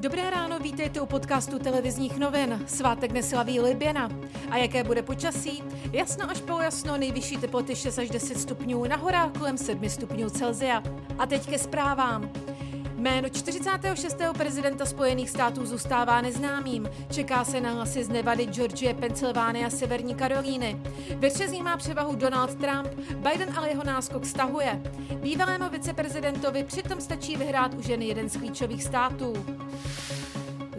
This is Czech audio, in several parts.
Dobré ráno, vítejte u podcastu televizních novin. Svátek neslaví Liběna. A jaké bude počasí? Jasno až polojasno, nejvyšší teploty 6 až 10 stupňů, na horách kolem 7 stupňů Celzia. A teď ke zprávám. Jméno 46. prezidenta Spojených států zůstává neznámým. Čeká se na hlasy z Nevady, Georgie, Pensylvánie a Severní Karolíny. Ve třezích má převahu Donald Trump, Biden ale jeho náskok stahuje. Bývalému viceprezidentovi přitom stačí vyhrát už jen jeden z klíčových států.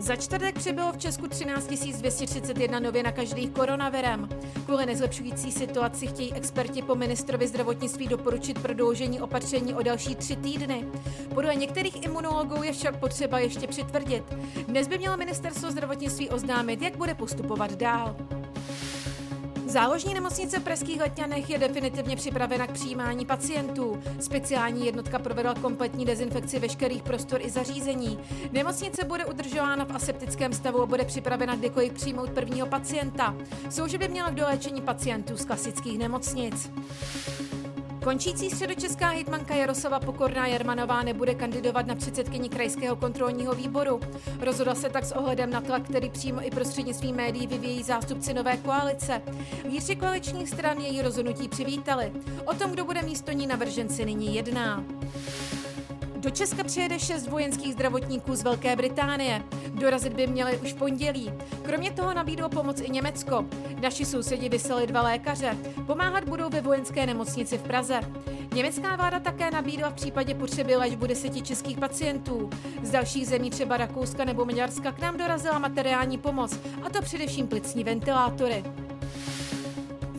Za čtvrtek přibylo v Česku 13 231 nově nakažlých koronavirem. Kvůli nezlepšující situaci chtějí experti po ministrovi zdravotnictví doporučit prodloužení opatření o další tři týdny. Podle některých imunologů je však potřeba ještě přitvrdit. Dnes by mělo ministerstvo zdravotnictví oznámit, jak bude postupovat dál. Záložní nemocnice v Pražských Letňanech je definitivně připravena k přijímání pacientů. Speciální jednotka provedla kompletní dezinfekci veškerých prostor i zařízení. Nemocnice bude udržována v aseptickém stavu a bude připravena kdykoliv přijmout prvního pacienta. Služby měla k doléčení pacientů z klasických nemocnic. Končící středočeská hitmanka Jaroslava Pokorná Jermanová nebude kandidovat na předsedkyni krajského kontrolního výboru. Rozhodla se tak s ohledem na tlak, který přímo i prostřednictvím médií vyvíjí zástupci nové koalice. Lídři koaličních stran její rozhodnutí přivítali. O tom, kdo bude místo ní navržen, si nyní jedná. Do Česka přijede šest vojenských zdravotníků z Velké Británie. Dorazit by měli už v pondělí. Kromě toho nabídlo pomoc i Německo. Naši sousedi vyslali dva lékaře. Pomáhat budou ve vojenské nemocnici v Praze. Německá vláda také nabídla v případě potřeby léčbu deseti českých pacientů. Z dalších zemí, třeba Rakouska nebo Maďarska, k nám dorazila materiální pomoc, a to především plicní ventilátory.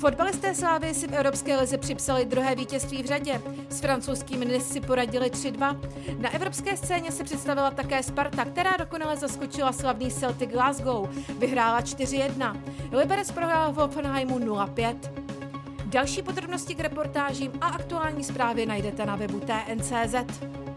Fotbalisté Slávy si v Evropské lize připsali druhé vítězství v řadě. S francouzským Nice si poradili 3-2. Na evropské scéně se představila také Sparta, která dokonale zaskočila slavný Celtic Glasgow. Vyhrála 4-1. Liberec prohrál v Hoffenheimu 0-5. Další podrobnosti k reportážím a aktuální zprávy najdete na webu TNCZ.